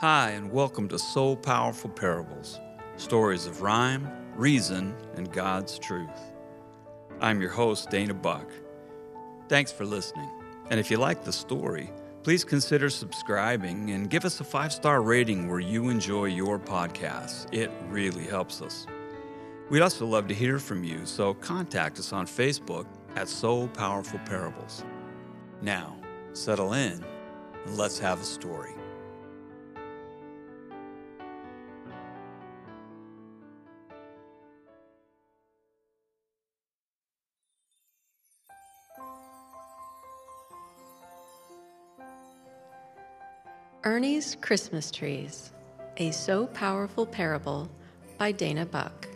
Hi, and welcome to So Powerful Parables stories of rhyme, reason, and God's truth. I'm your host, Dana Buck. Thanks for listening. And if you like the story, please consider subscribing and give us a five star rating where you enjoy your podcasts. It really helps us. We'd also love to hear from you, so contact us on Facebook at So Powerful Parables. Now, settle in and let's have a story. Ernie's Christmas Trees, a so powerful parable by Dana Buck.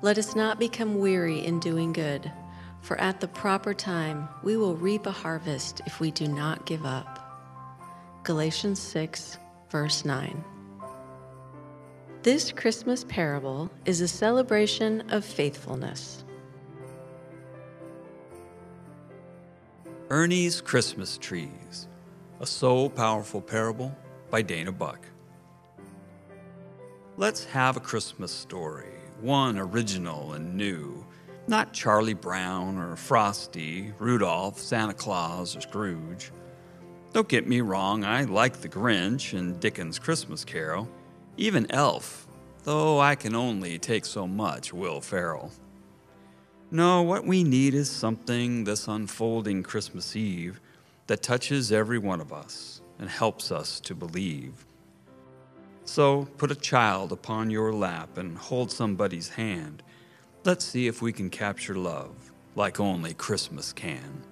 Let us not become weary in doing good, for at the proper time we will reap a harvest if we do not give up. Galatians 6, verse 9. This Christmas parable is a celebration of faithfulness. Ernie's Christmas Trees a So Powerful Parable by Dana Buck. Let's have a Christmas story, one original and new, not Charlie Brown or Frosty, Rudolph, Santa Claus, or Scrooge. Don't get me wrong, I like The Grinch and Dickens' Christmas Carol, even Elf, though I can only take so much Will Ferrell. No, what we need is something this unfolding Christmas Eve that touches every one of us and helps us to believe. So put a child upon your lap and hold somebody's hand. Let's see if we can capture love like only Christmas can.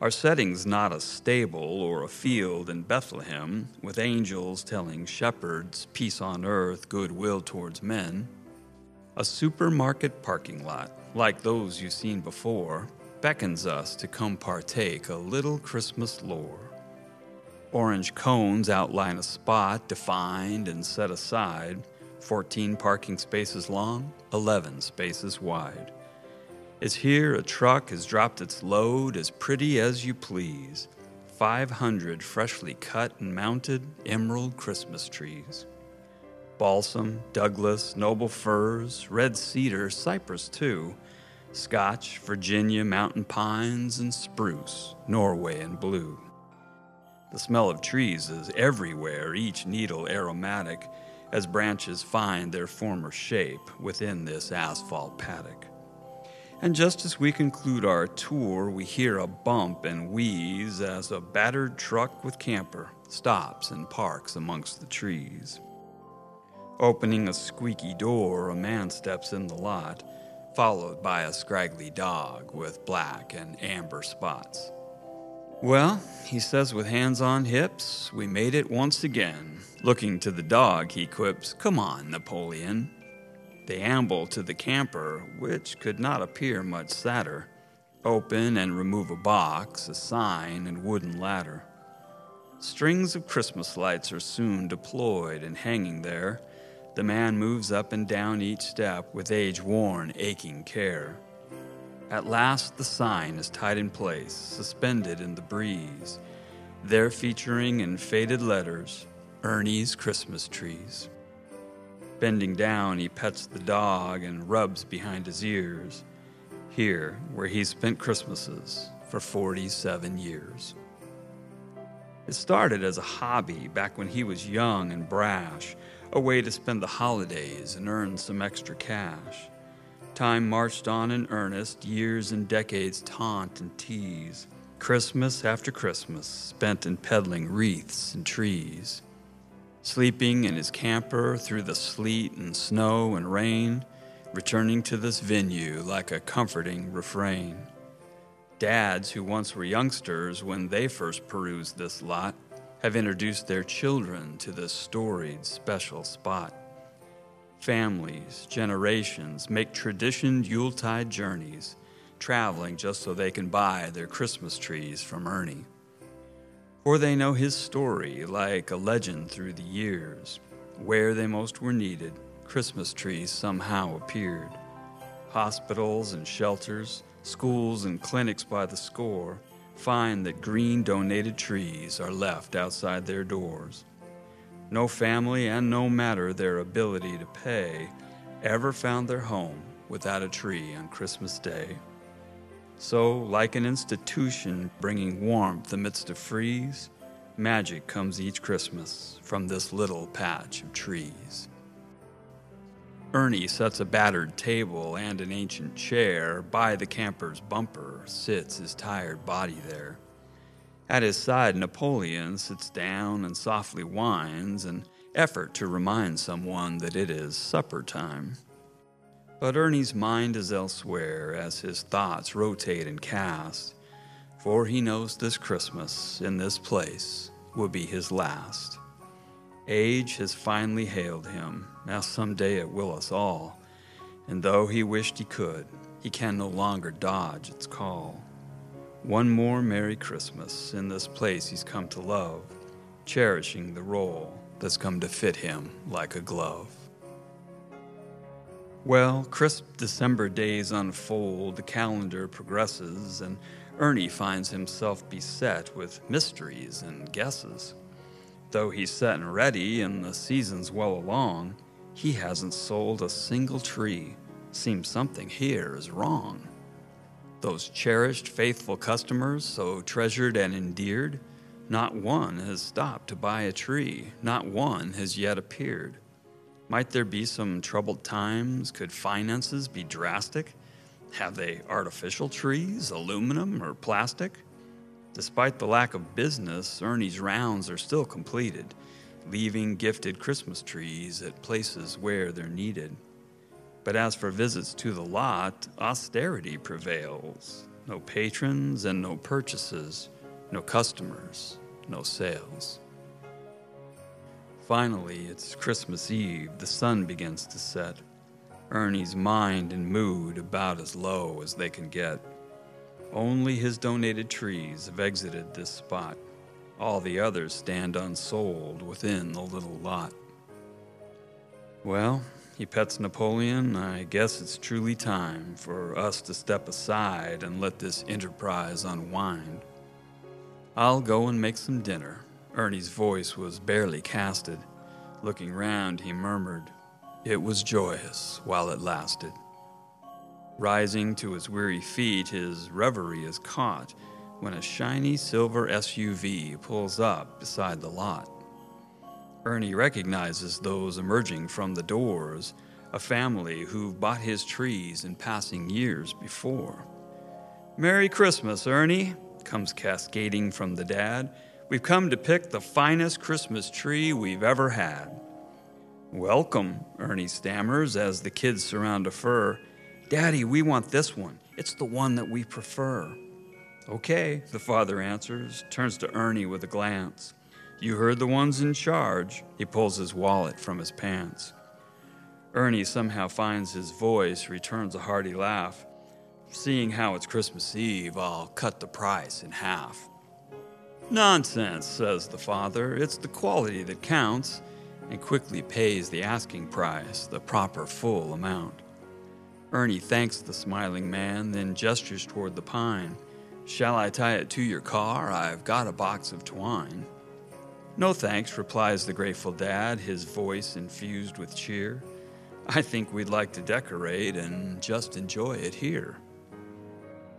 Our setting's not a stable or a field in Bethlehem with angels telling shepherds peace on earth, goodwill towards men. A supermarket parking lot like those you've seen before beckons us to come partake a little Christmas lore. Orange cones outline a spot defined and set aside, 14 parking spaces long, 11 spaces wide. It's here a truck has dropped its load as pretty as you please. 500 freshly cut and mounted emerald Christmas trees. Balsam, Douglas, noble firs, red cedar, cypress too, Scotch, Virginia, mountain pines, and spruce, Norway, and blue. The smell of trees is everywhere, each needle aromatic, as branches find their former shape within this asphalt paddock. And just as we conclude our tour, we hear a bump and wheeze as a battered truck with camper stops and parks amongst the trees. Opening a squeaky door, a man steps in the lot followed by a scraggly dog with black and amber spots. Well, he says with hands on hips, we made it once again. Looking to the dog, he quips, Come on, Napoleon. They amble to the camper, which could not appear much sadder. Open and remove a box, a sign, and wooden ladder. Strings of Christmas lights are soon deployed and hanging there the man moves up and down each step with age worn, aching care. At last, the sign is tied in place, suspended in the breeze, there featuring in faded letters Ernie's Christmas trees. Bending down, he pets the dog and rubs behind his ears, here where he spent Christmases for 47 years. It started as a hobby back when he was young and brash a way to spend the holidays and earn some extra cash. Time marched on in earnest, years and decades taunt and tease. Christmas after Christmas spent in peddling wreaths and trees. Sleeping in his camper through the sleet and snow and rain, returning to this venue like a comforting refrain. Dads who once were youngsters when they first perused this lot have introduced their children to this storied special spot. Families, generations make traditioned Yuletide journeys, traveling just so they can buy their Christmas trees from Ernie. For they know his story like a legend through the years. Where they most were needed, Christmas trees somehow appeared. Hospitals and shelters, schools and clinics by the score, find that green donated trees are left outside their doors. No family and no matter their ability to pay ever found their home without a tree on Christmas Day. So, like an institution bringing warmth amidst a freeze, magic comes each Christmas from this little patch of trees. Ernie sets a battered table and an ancient chair. By the camper's bumper sits his tired body there. At his side, Napoleon sits down and softly whines, an effort to remind someone that it is supper time. But Ernie's mind is elsewhere as his thoughts rotate and cast, for he knows this Christmas in this place will be his last. Age has finally hailed him, now someday it will us all, and though he wished he could, he can no longer dodge its call. One more Merry Christmas in this place he's come to love, cherishing the role that's come to fit him like a glove. Well, crisp December days unfold, the calendar progresses, and Ernie finds himself beset with mysteries and guesses. Though he's set and ready and the season's well along, he hasn't sold a single tree. Seems something here is wrong. Those cherished, faithful customers, so treasured and endeared, not one has stopped to buy a tree, not one has yet appeared. Might there be some troubled times? Could finances be drastic? Have they artificial trees, aluminum, or plastic? Despite the lack of business, Ernie's rounds are still completed, leaving gifted Christmas trees at places where they're needed. But as for visits to the lot, austerity prevails. No patrons and no purchases, no customers, no sales. Finally, it's Christmas Eve. The sun begins to set. Ernie's mind and mood about as low as they can get. Only his donated trees have exited this spot. All the others stand unsold within the little lot. Well, he pets Napoleon. I guess it's truly time for us to step aside and let this enterprise unwind. I'll go and make some dinner. Ernie's voice was barely casted. Looking round, he murmured, It was joyous while it lasted. Rising to his weary feet, his reverie is caught when a shiny silver SUV pulls up beside the lot. Ernie recognizes those emerging from the doors, a family who've bought his trees in passing years before. Merry Christmas, Ernie, comes cascading from the dad. We've come to pick the finest Christmas tree we've ever had. Welcome, Ernie stammers as the kids surround a fir. Daddy, we want this one. It's the one that we prefer. Okay, the father answers, turns to Ernie with a glance. You heard the ones in charge. He pulls his wallet from his pants. Ernie somehow finds his voice, returns a hearty laugh. Seeing how it's Christmas Eve, I'll cut the price in half. Nonsense, says the father. It's the quality that counts, and quickly pays the asking price, the proper full amount. Ernie thanks the smiling man, then gestures toward the pine. Shall I tie it to your car? I've got a box of twine. No thanks, replies the grateful dad, his voice infused with cheer. I think we'd like to decorate and just enjoy it here.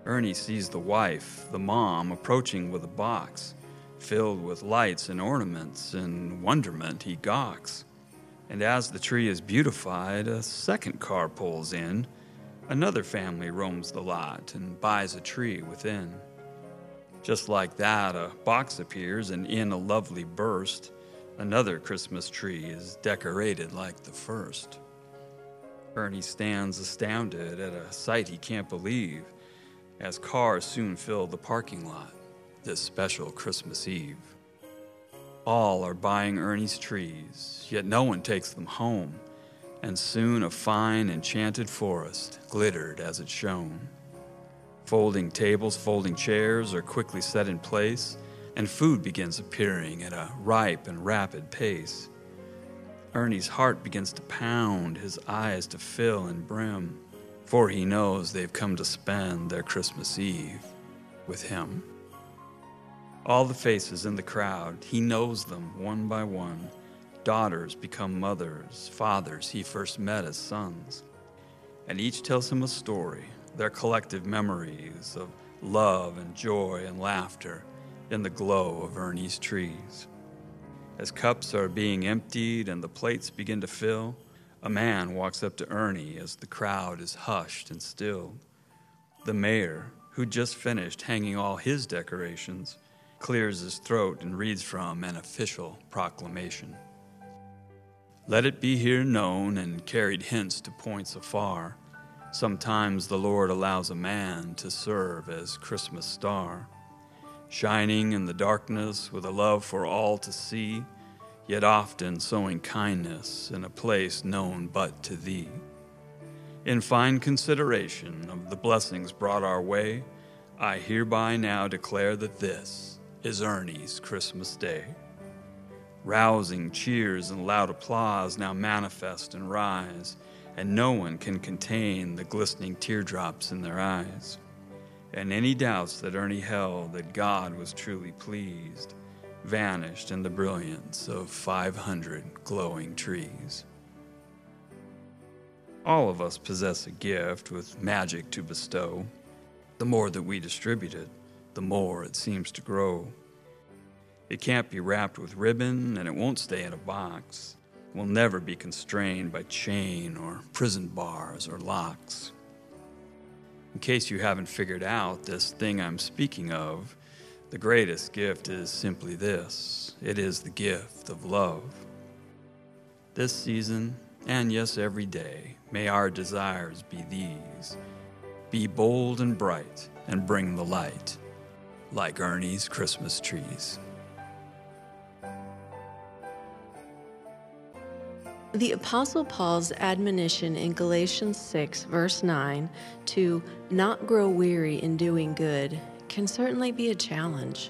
Ernie sees the wife, the mom, approaching with a box filled with lights and ornaments. In wonderment, he gawks. And as the tree is beautified, a second car pulls in, Another family roams the lot and buys a tree within. Just like that, a box appears, and in a lovely burst, another Christmas tree is decorated like the first. Ernie stands astounded at a sight he can't believe as cars soon fill the parking lot this special Christmas Eve. All are buying Ernie's trees, yet no one takes them home and soon a fine, enchanted forest glittered as it shone. Folding tables, folding chairs are quickly set in place, and food begins appearing at a ripe and rapid pace. Ernie's heart begins to pound, his eyes to fill and brim, for he knows they've come to spend their Christmas Eve with him. All the faces in the crowd, he knows them one by one. Daughters become mothers, fathers he first met as sons. And each tells him a story, their collective memories of love and joy and laughter in the glow of Ernie's trees. As cups are being emptied and the plates begin to fill, a man walks up to Ernie as the crowd is hushed and stilled. The mayor, who just finished hanging all his decorations, clears his throat and reads from an official proclamation. Let it be here known and carried hence to points afar. Sometimes the Lord allows a man to serve as Christmas star, shining in the darkness with a love for all to see, yet often sowing kindness in a place known but to thee. In fine consideration of the blessings brought our way, I hereby now declare that this is Ernie's Christmas Day. Rousing cheers and loud applause now manifest and rise, and no one can contain the glistening teardrops in their eyes. And any doubts that Ernie held that God was truly pleased vanished in the brilliance of 500 glowing trees. All of us possess a gift with magic to bestow. The more that we distribute it, the more it seems to grow. It can't be wrapped with ribbon and it won't stay in a box. It will never be constrained by chain or prison bars or locks. In case you haven't figured out this thing I'm speaking of, the greatest gift is simply this it is the gift of love. This season, and yes, every day, may our desires be these be bold and bright and bring the light like Ernie's Christmas trees. The Apostle Paul's admonition in Galatians 6, verse 9, to not grow weary in doing good can certainly be a challenge.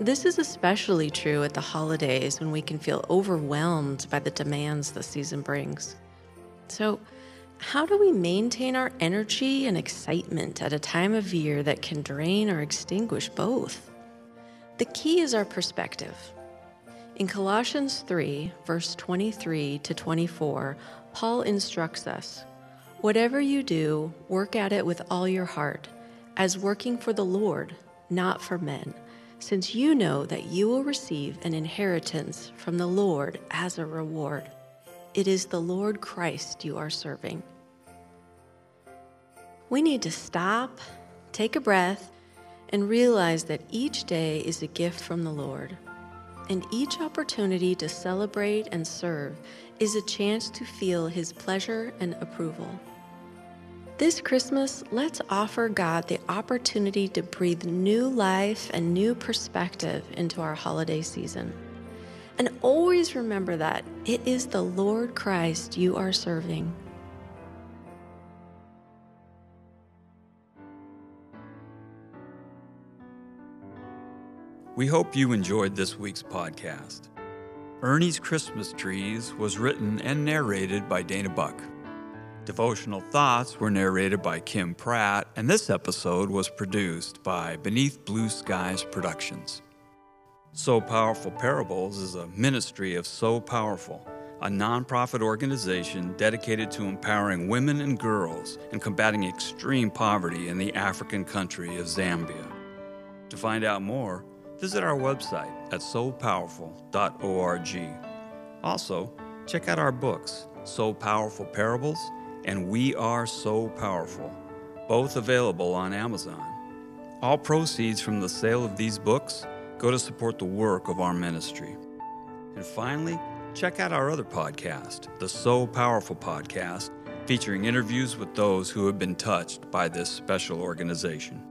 This is especially true at the holidays when we can feel overwhelmed by the demands the season brings. So, how do we maintain our energy and excitement at a time of year that can drain or extinguish both? The key is our perspective. In Colossians 3, verse 23 to 24, Paul instructs us Whatever you do, work at it with all your heart, as working for the Lord, not for men, since you know that you will receive an inheritance from the Lord as a reward. It is the Lord Christ you are serving. We need to stop, take a breath, and realize that each day is a gift from the Lord. And each opportunity to celebrate and serve is a chance to feel His pleasure and approval. This Christmas, let's offer God the opportunity to breathe new life and new perspective into our holiday season. And always remember that it is the Lord Christ you are serving. We hope you enjoyed this week's podcast. Ernie's Christmas Trees was written and narrated by Dana Buck. Devotional Thoughts were narrated by Kim Pratt, and this episode was produced by Beneath Blue Skies Productions. So Powerful Parables is a ministry of So Powerful, a nonprofit organization dedicated to empowering women and girls and combating extreme poverty in the African country of Zambia. To find out more, visit our website at sopowerful.org. Also, check out our books, So Powerful Parables and We Are So Powerful, both available on Amazon. All proceeds from the sale of these books go to support the work of our ministry. And finally, check out our other podcast, the So Powerful Podcast, featuring interviews with those who have been touched by this special organization.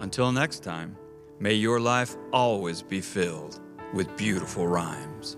Until next time, may your life always be filled with beautiful rhymes.